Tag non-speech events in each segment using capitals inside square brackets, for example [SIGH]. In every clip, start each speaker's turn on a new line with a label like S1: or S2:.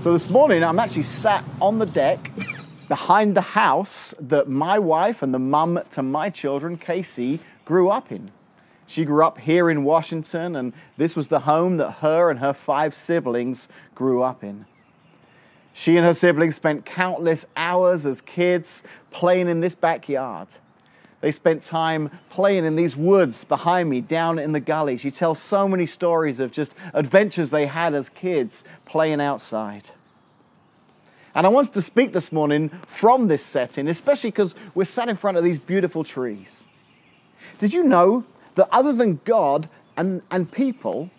S1: So this morning, I'm actually sat on the deck behind the house that my wife and the mum to my children, Casey, grew up in. She grew up here in Washington, and this was the home that her and her five siblings grew up in. She and her siblings spent countless hours as kids playing in this backyard. They spent time playing in these woods behind me, down in the gully. She tells so many stories of just adventures they had as kids playing outside. And I wanted to speak this morning from this setting, especially because we're sat in front of these beautiful trees. Did you know that other than God and, and people,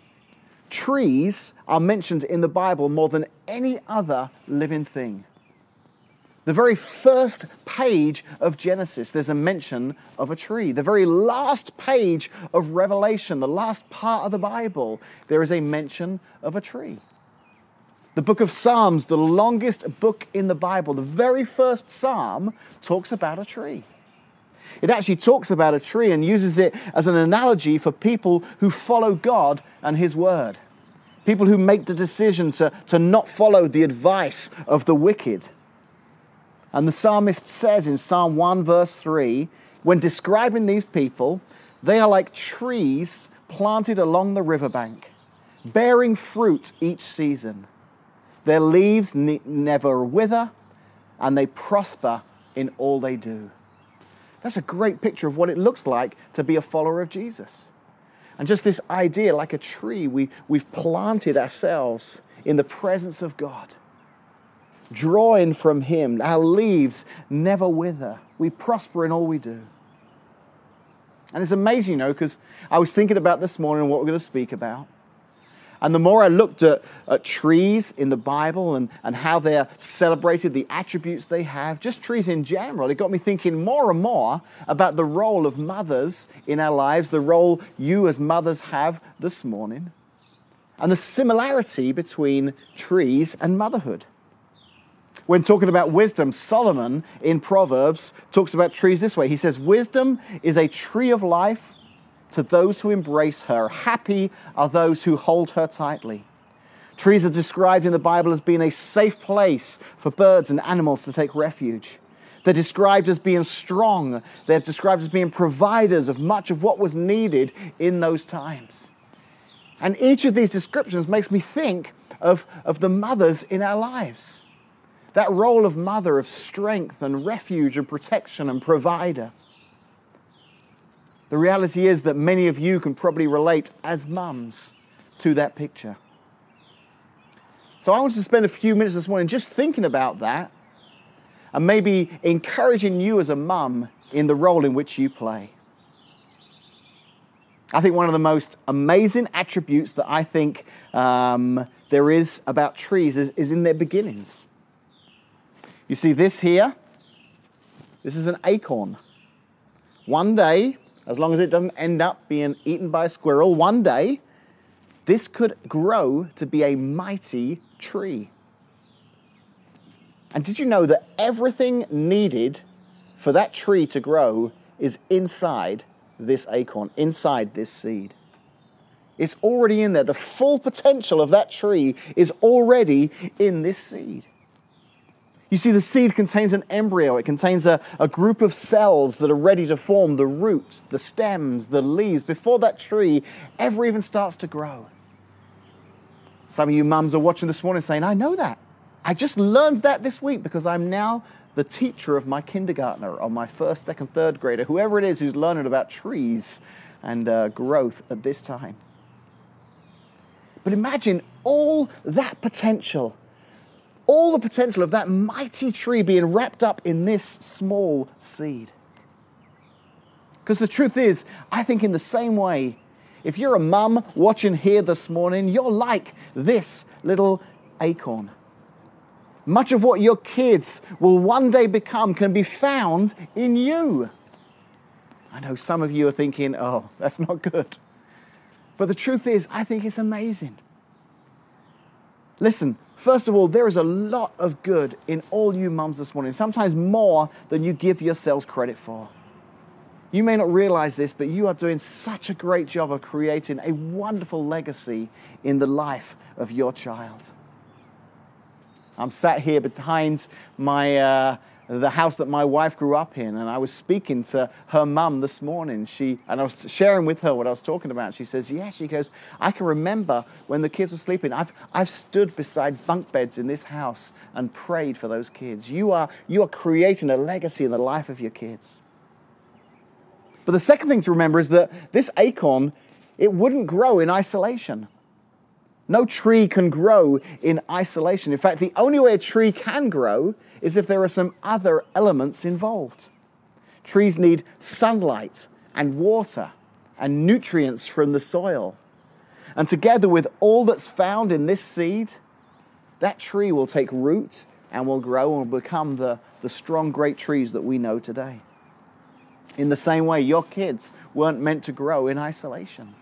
S1: trees are mentioned in the Bible more than any other living thing? The very first page of Genesis, there's a mention of a tree. The very last page of Revelation, the last part of the Bible, there is a mention of a tree. The book of Psalms, the longest book in the Bible, the very first psalm talks about a tree. It actually talks about a tree and uses it as an analogy for people who follow God and His word. People who make the decision to, to not follow the advice of the wicked and the psalmist says in Psalm 1, verse 3, when describing these people, they are like trees planted along the riverbank, bearing fruit each season. Their leaves ne- never wither, and they prosper in all they do. That's a great picture of what it looks like to be a follower of Jesus. And just this idea, like a tree, we, we've planted ourselves in the presence of God drawing from Him. Our leaves never wither. We prosper in all we do. And it's amazing, you know, because I was thinking about this morning what we're going to speak about. And the more I looked at, at, trees in the Bible and, and how they're celebrated, the attributes they have, just trees in general, it got me thinking more and more about the role of mothers in our lives, the role you as mothers have this morning, and the similarity between trees and motherhood. When talking about wisdom, Solomon in Proverbs talks about trees this way. He says, Wisdom is a tree of life to those who embrace her. Happy are those who hold her tightly. Trees are described in the Bible as being a safe place for birds and animals to take refuge. They're described as being strong. They're described as being providers of much of what was needed in those times. And each of these descriptions makes me think of, of the mothers in our lives that role of mother, of strength and refuge and protection and provider. The reality is that many of you can probably relate as mums to that picture. So I want to spend a few minutes this morning just thinking about that and maybe encouraging you as a mum in the role in which you play. I think one of the most amazing attributes that I think um, there is about trees is, is in their beginnings. You see this here? This is an acorn. One day, as long as it doesn't end up being eaten by a squirrel, one day, this could grow to be a mighty tree. And did you know that everything needed for that tree to grow is inside this acorn, inside this seed? It's already in there. The full potential of that tree is already in this seed. You see, the seed contains an embryo. It contains a, a group of cells that are ready to form the roots, the stems, the leaves, before that tree ever even starts to grow. Some of you mums are watching this morning saying, I know that. I just learned that this week because I'm now the teacher of my kindergartner or my first, second, third grader, whoever it is who's learning about trees and uh, growth at this time. But imagine all that potential all the potential of that mighty tree being wrapped up in this small seed. Because the truth is, I think in the same way, if you're a mum watching here this morning, you're like this little acorn. Much of what your kids will one day become can be found in you. I know some of you are thinking, oh, that's not good. But the truth is, I think it's amazing. Listen, first of all, there is a lot of good in all you mums this morning, sometimes more than you give yourselves credit for. You may not realize this, but you are doing such a great job of creating a wonderful legacy in the life of your child. I'm sat here behind my. Uh, the house that my wife grew up in, and I was speaking to her mum this morning. She and I was sharing with her what I was talking about. She says, "Yeah." She goes, "I can remember when the kids were sleeping. I've I've stood beside bunk beds in this house and prayed for those kids. You are you are creating a legacy in the life of your kids." But the second thing to remember is that this acorn, it wouldn't grow in isolation. No tree can grow in isolation. In fact, the only way a tree can grow is if there are some other elements involved. Trees need sunlight and water and nutrients from the soil. And together with all that's found in this seed, that tree will take root and will grow and will become the, the strong, great trees that we know today. In the same way, your kids weren't meant to grow in isolation.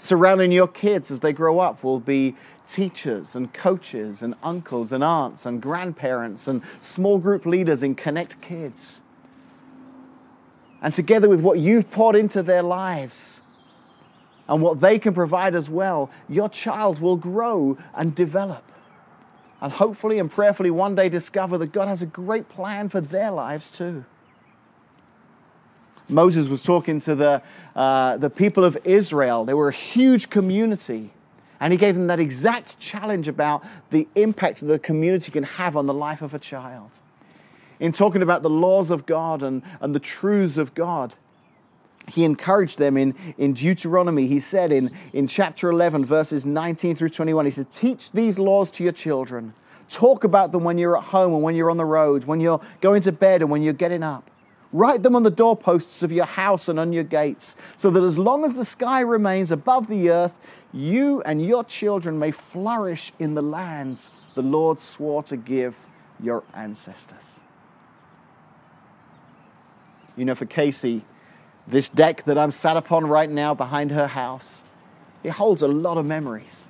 S1: Surrounding your kids as they grow up will be teachers and coaches and uncles and aunts and grandparents and small group leaders in Connect Kids. And together with what you've poured into their lives and what they can provide as well, your child will grow and develop. And hopefully and prayerfully one day discover that God has a great plan for their lives too. Moses was talking to the, uh, the people of Israel. They were a huge community. And he gave them that exact challenge about the impact that the community can have on the life of a child. In talking about the laws of God and, and the truths of God, he encouraged them in, in Deuteronomy. He said in, in chapter 11, verses 19 through 21, he said, Teach these laws to your children. Talk about them when you're at home and when you're on the road, when you're going to bed and when you're getting up. Write them on the doorposts of your house and on your gates, so that as long as the sky remains above the earth, you and your children may flourish in the land the Lord swore to give your ancestors. You know, for Casey, this deck that I'm sat upon right now behind her house, it holds a lot of memories.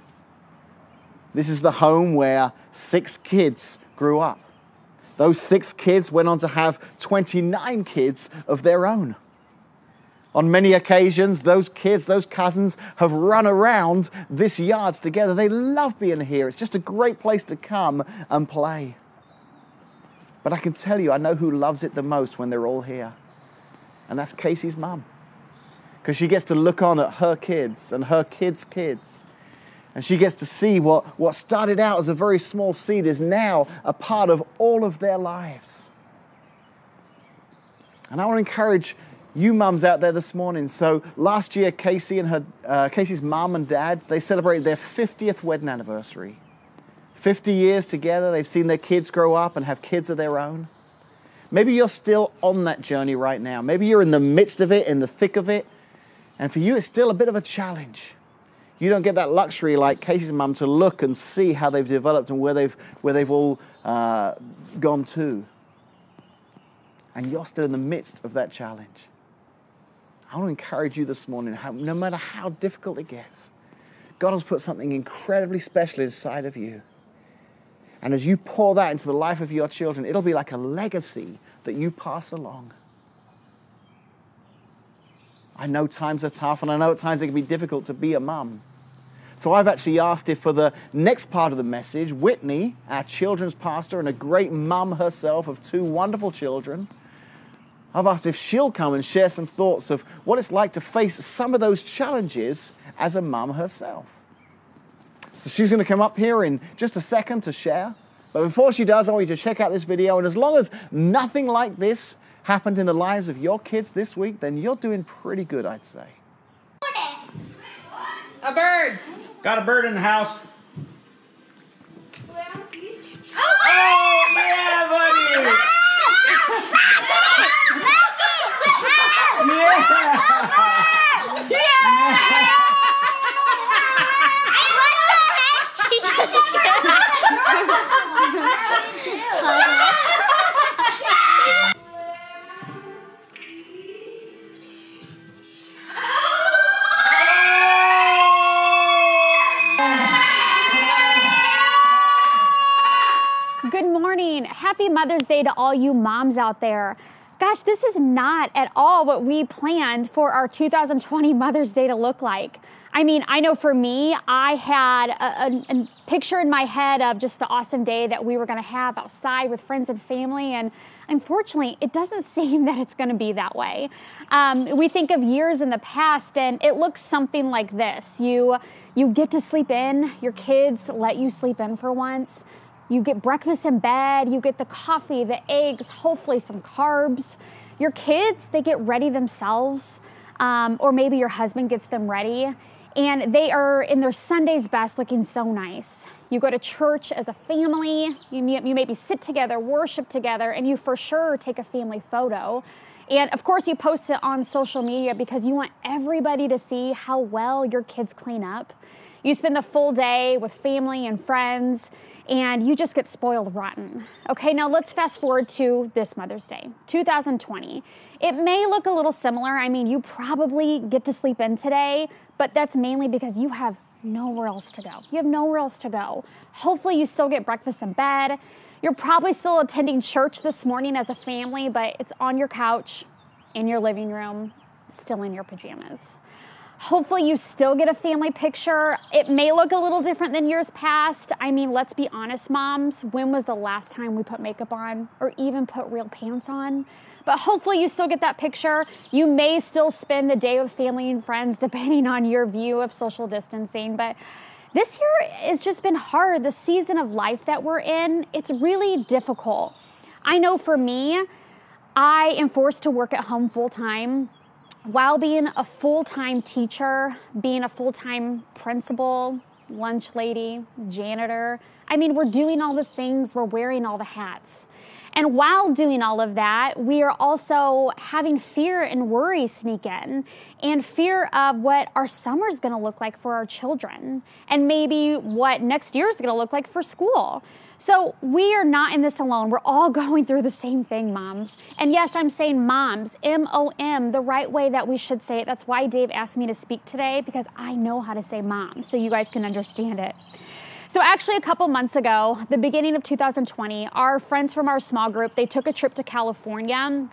S1: This is the home where six kids grew up. Those six kids went on to have 29 kids of their own. On many occasions, those kids, those cousins, have run around this yard together. They love being here. It's just a great place to come and play. But I can tell you, I know who loves it the most when they're all here. And that's Casey's mum. Because she gets to look on at her kids and her kids' kids and she gets to see what, what started out as a very small seed is now a part of all of their lives. And I want to encourage you mums out there this morning. So last year, Casey and her, uh, Casey's mum and dad, they celebrated their 50th wedding anniversary. 50 years together, they've seen their kids grow up and have kids of their own. Maybe you're still on that journey right now. Maybe you're in the midst of it, in the thick of it. And for you, it's still a bit of a challenge. You don't get that luxury like Casey's mum to look and see how they've developed and where they've, where they've all uh, gone to. And you're still in the midst of that challenge. I want to encourage you this morning, how, no matter how difficult it gets, God has put something incredibly special inside of you. And as you pour that into the life of your children, it'll be like a legacy that you pass along. I know times are tough, and I know at times it can be difficult to be a mum. So I've actually asked if for the next part of the message, Whitney, our children's pastor and a great mum herself of two wonderful children, I've asked if she'll come and share some thoughts of what it's like to face some of those challenges as a mum herself. So she's going to come up here in just a second to share. But before she does, I want you to check out this video. And as long as nothing like this happened in the lives of your kids this week, then you're doing pretty good, I'd say.
S2: A bird.
S3: Got a bird in the house.
S2: Oh,
S3: Oh yeah, buddy! [LAUGHS]
S4: Good [LAUGHS] Happy Mother's Day to all you moms out there. Gosh, this is not at all what we planned for our 2020 Mother's Day to look like. I mean, I know for me, I had a, a, a picture in my head of just the awesome day that we were going to have outside with friends and family. And unfortunately, it doesn't [LAUGHS] seem that it's going to be that way. Um, we think of years in the past, and it looks something like this: you you get to sleep in. Your kids let you sleep in for once. You get breakfast in bed. You get the coffee, the eggs, hopefully some carbs. Your kids, they get ready themselves, um, or maybe your husband gets them ready and they are in their Sunday's best looking so nice. You go to church as a family, you, you maybe sit together, worship together, and you for sure take a family photo. And of course, you post it on social media because you want everybody to see how well your kids clean up. You spend the full day with family and friends, and you just get spoiled rotten. Okay, now let's fast forward to this Mother's Day, 2020. It may look a little similar. I mean, you probably get to sleep in today, but that's mainly because you have nowhere else to go. You have nowhere else to go. Hopefully, you still get breakfast in bed. You're probably still attending church this morning as a family, but it's on your couch, in your living room, still in your pajamas. Hopefully, you still get a family picture. It may look a little different than years past. I mean, let's be honest, moms. When was the last time we put makeup on or even put real pants on? But hopefully, you still get that picture. You may still spend the day with family and friends, [LAUGHS] depending on your view of social distancing. But this year has just been hard. The season of life that we're in, it's really difficult. I know for me, I am forced to work at home full time while being a full time teacher, being a full time principal, lunch lady, janitor, I mean, we're doing all the things, we're wearing all the hats. And while doing all of that, we are also having fear and worry sneak in, and fear of what our summer is to look like for our children, and maybe what next year is going to look like for school. So we are not in this alone. We're all [LAUGHS] going through the same thing, moms. And yes, I'm saying moms, M O M, the right way that we should say it. That's why Dave asked me to speak today because I know how to say mom, so you guys can understand it. So actually a couple months ago, the beginning of 2020, our friends from our small group, they took a trip to California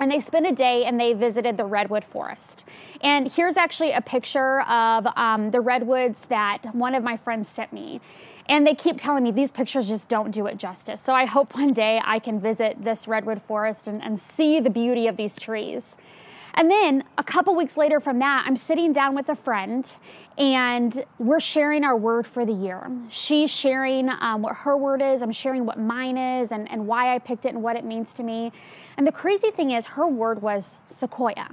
S4: and they spent a day and they visited the redwood forest. And here's actually a picture of um, the redwoods that one of my friends sent me. And they keep telling me these pictures just don't do it justice. So I hope one day I can visit this redwood forest and, and see the beauty of these trees. And then a couple weeks later from that, I'm sitting down with a friend and we're sharing our word for the year. She's sharing um, what her word is, I'm sharing what mine is, and, and why I picked it and what it means to me. And the crazy thing is, her word was sequoia,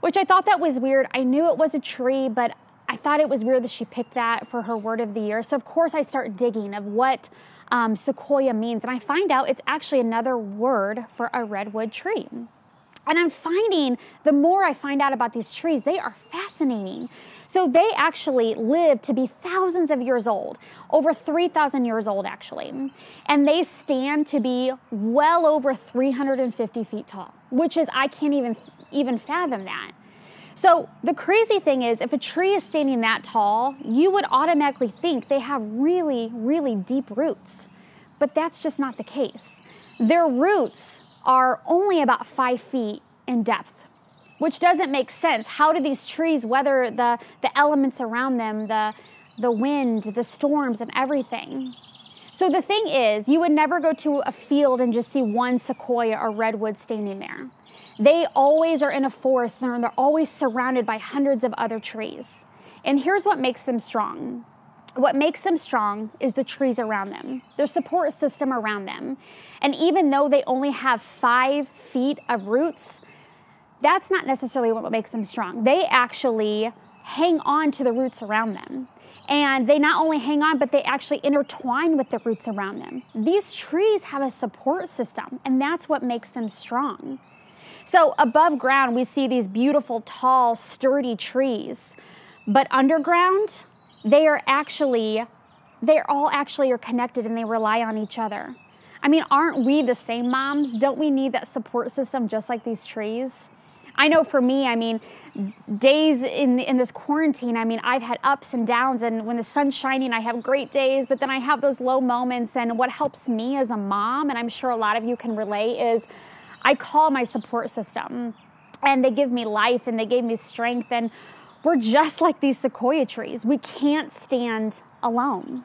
S4: which I thought that was weird. I knew it was a tree, but I thought it was weird that she picked that for her word of the year. So, of course, I start digging of what um, sequoia means. And I find out it's actually another word for a redwood tree. And I'm finding the more I find out about these trees, they are fascinating. So they actually live to be thousands of years old, over 3,000 years old, actually. And they stand to be well over 350 feet tall, which is, I can't even, even fathom that. So the crazy thing is, if a tree is standing that tall, you would automatically think they have really, really deep roots. But that's just not the case. Their roots are only about five feet in depth, which doesn't make sense. How do these trees weather the, the elements around them, the, the wind, the storms, and everything? So the thing is, you would never go to a field and just see one sequoia or redwood standing there. They always are in a forest and they're always surrounded by hundreds of other trees. And here's what makes them strong. What makes them strong is the trees around them, their support system around them. And even though they only have five feet of roots, that's not necessarily what makes them strong. They actually hang on to the roots around them. And they not only hang on, but they actually intertwine with the roots around them. These trees have a support system, and that's what makes them strong. So, above ground, we see these beautiful, tall, sturdy trees. But underground, they are actually, they're all actually are connected and they rely on each other. I mean, aren't we the same moms? Don't we need that support system just like these trees? I know for me, I mean, days in in this quarantine, I mean, I've had ups and downs and when the sun's shining, I have great days, but then I have those low moments and what helps me as a mom and I'm sure a lot of you can relate is I call my support system and they give me life and they gave me strength and we're just like these sequoia trees. We can't stand alone.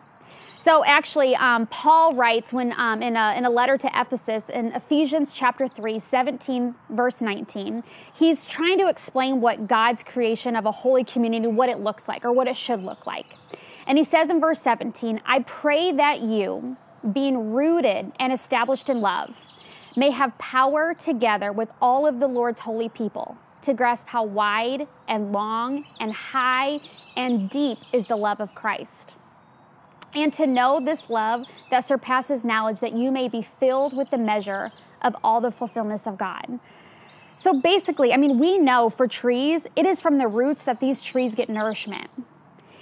S4: So actually, um, Paul writes when um, in, a, in a letter to Ephesus in Ephesians chapter 3, 17, verse 19, he's trying to explain what God's creation of a holy community, what it looks like or what it should look like. And he says in verse 17, I pray that you, being rooted and established in love, may have power together with all of the Lord's holy people to grasp how wide and long and high and deep is the love of Christ. And to know this love that surpasses knowledge, that you may be filled with the measure of all the fulfillment of God. So basically, I mean, we know for trees, it is from the roots that these trees get nourishment.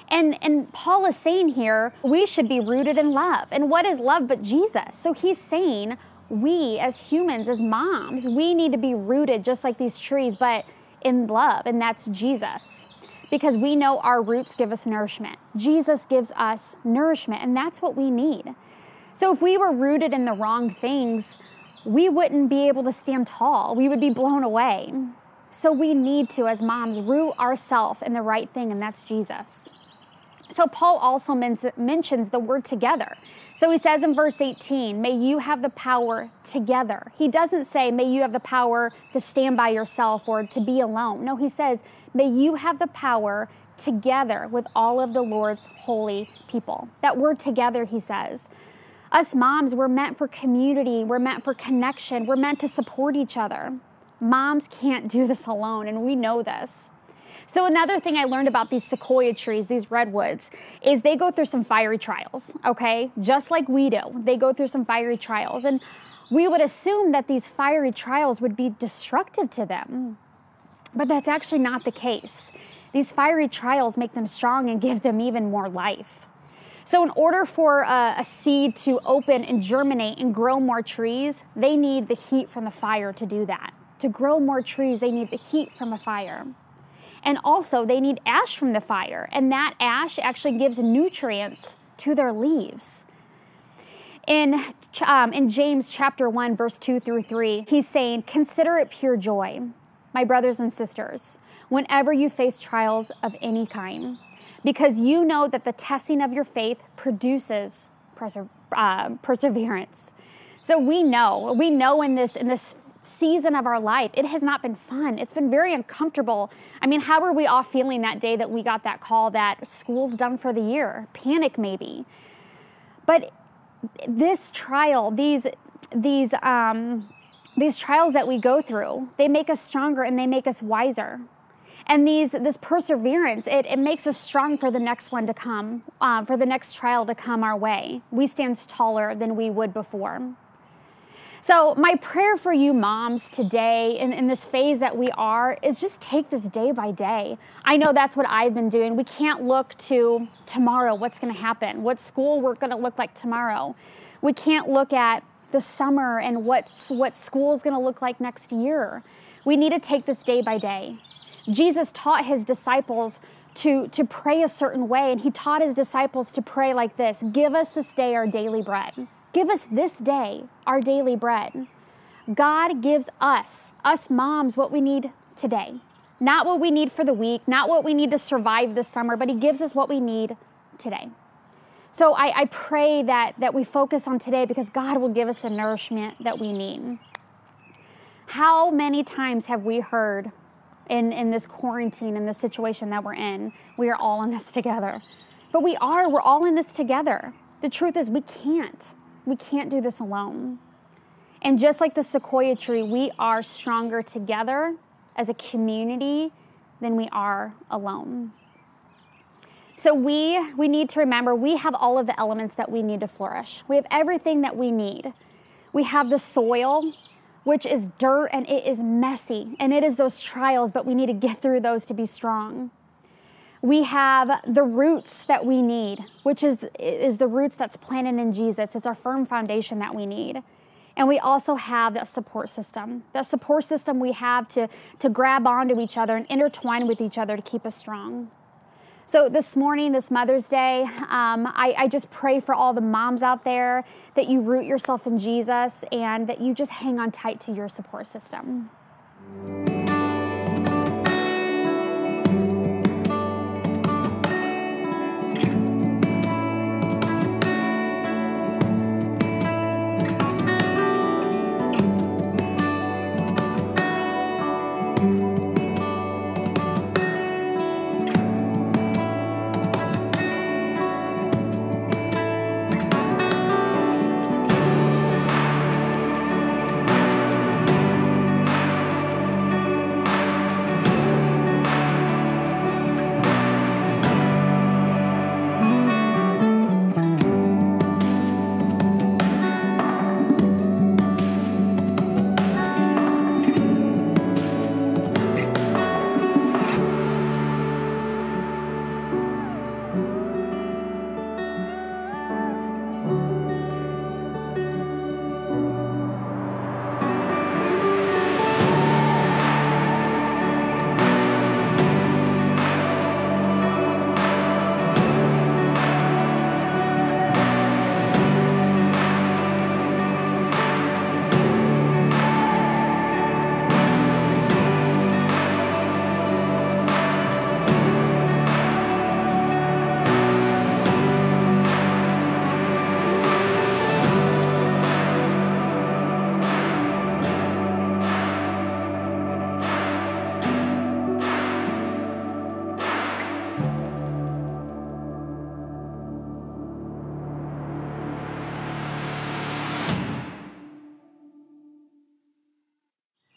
S4: And, and Paul is saying here, we should be rooted in love. And what is love but Jesus? So he's saying, we as humans, as moms, we need to be rooted just like these trees, but in love, and that's Jesus. Because we know our roots give us nourishment. Jesus gives us nourishment, and that's what we need. So if we were rooted in the wrong things, we wouldn't be able to stand tall. We would be blown away. So we need to, as moms, root ourselves in the right thing, and that's Jesus. So Paul also men- mentions the word together. So he says in verse 18, may you have the power together. He doesn't say, may you have the power to stand by yourself or to be alone. No, he says, may you have the power together with all of the Lord's holy people. That word together, he says. Us moms, we're meant for community, we're meant for connection, we're meant to support each other. Moms can't do this alone, and we know this. So another thing I learned about these sequoia trees, these redwoods, is they go through some fiery trials, okay? Just like we do. They go through some fiery trials. And we would assume that these fiery trials would be destructive to them. But that's actually not the case. These fiery trials make them strong and give them even more life. So, in order for a, a, seed to open and germinate and grow more trees, they need the heat from the fire to do that. To grow more trees, they need the heat from a fire. And also, they need ash from the fire, and that ash actually gives nutrients to their leaves. In, um, in James chapter 1, verse 2 through 3, he's saying, Consider it pure joy, my brothers and sisters, whenever you face trials of any kind, because you know that the testing of your faith produces perse- uh, perseverance. So we know, we know in this in this season of our life. It has not been fun. It's been very uncomfortable. I mean, how were we all feeling that day that we got that call that school's done for the year? Panic, maybe. But this trial, these, these, um, these trials that we go through, they make us stronger and they make us wiser. And these, this perseverance, it, it makes us strong for the next one to come, uh, for the next trial to come our way. We stand taller than we would before. So, my prayer for you moms today in, in, this phase that we are is just take this day by day. I know that's what I've been doing. We can't look to tomorrow, what's going to happen, what school we're going to look like tomorrow. We can't look at the summer and what's, what school is going to look like next year. We need to take this day by day. Jesus taught his disciples to, to pray a certain way, and he taught his disciples to pray like this Give us this day our daily bread. Give us this day our daily bread. God gives us, us moms, what we need today. Not what we need for the week, not what we need to survive this summer, but He gives us what we need today. So I, I pray that, that we focus on today because God will give us the nourishment that we need. How many times have we heard in, in this quarantine, in this situation that we're in, we are all in this together? But we are, we're all in this together. The truth is, we can't. We can't do this alone. And just like the sequoia tree, we are stronger together as a community than we are alone. So we we need to remember we have all of the elements that we need to flourish. We have everything that we need. We have the soil, which is dirt and it is messy and it is those trials, but we need to get through those to be strong. We have the roots that we need, which is, is the roots that's planted in Jesus. It's our firm foundation that we need. And we also have that support system, that support system we have to, to grab onto each other and intertwine with each other to keep us strong. So, this morning, this Mother's Day, um, I, I just pray for all the moms out there that you root yourself in Jesus and that you just hang on tight to your support system.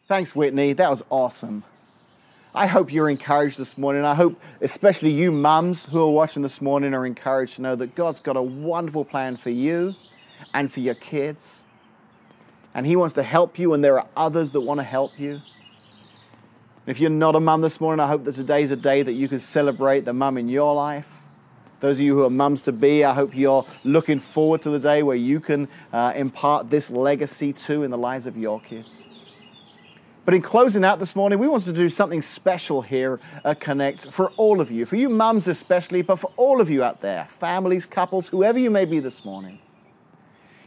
S1: Thanks, Whitney. That was awesome. I hope you're encouraged this morning. I hope, especially you mums who are watching this morning, are encouraged to know that God's got a wonderful plan for you and for your kids. And He wants to help you, and there are others that want to help you. If you're not a mum this morning, I hope that today's a day that you can celebrate the mum in your life. Those of you who are mums to be, I hope you're looking forward to the day where you can uh, impart this legacy too in the lives of your kids. But in closing out this morning, we want to do something special here at Connect for all of you, for you mums especially, but for all of you out there, families, couples, whoever you may be this morning.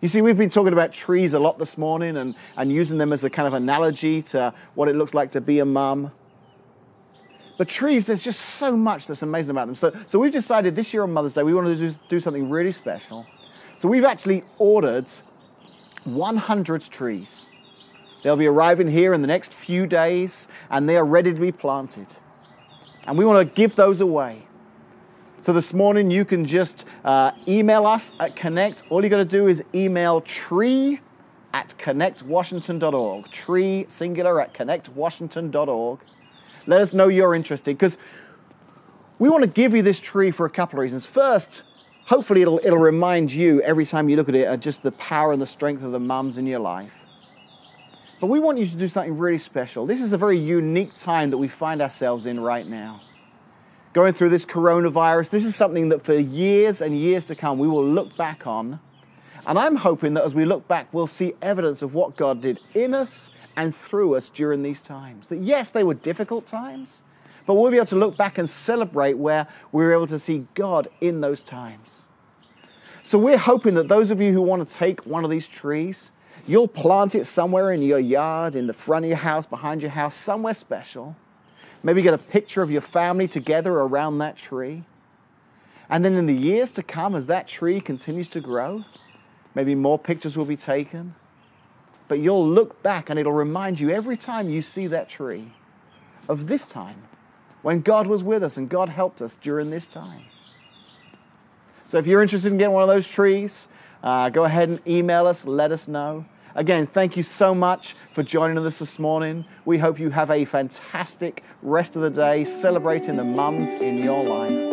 S1: You see, we've been talking about trees a lot this morning and, and using them as a kind of analogy to what it looks like to be a mum. But trees, there's just so much that's amazing about them. So, so we've decided this year on Mother's Day, we want to do, do something really special. So we've actually ordered 100 trees. They'll be arriving here in the next few days and they are ready to be planted. And we want to give those away. So this morning you can just uh, email us at Connect. All you got to do is email tree at connectwashington.org. Tree singular at connectwashington.org let us know you're interested because we want to give you this tree for a couple of reasons. First, hopefully it'll, it'll remind you every time you look at it of just the power and the strength of the mums in your life. But we want you to do something really special. This is a very unique time that we find ourselves in right now. Going through this coronavirus, this is something that for years and years to come we will look back on. And I'm hoping that as we look back, we'll see evidence of what God did in us and through us during these times. That yes, they were difficult times, but we'll be able to look back and celebrate where we were able to see God in those times. So we're hoping that those of you who want to take one of these trees, you'll plant it somewhere in your yard, in the front of your house, behind your house, somewhere special. Maybe get a picture of your family together around that tree. And then in the years to come, as that tree continues to grow, maybe more pictures will be taken but you'll look back and it'll remind you every time you see that tree of this time when God was with us and God helped us during this time. So if you're interested in getting one of those trees, uh, go ahead and email us, let us know. Again, thank you so much for joining us this morning. We hope you have a fantastic rest of the day celebrating the mums in your life.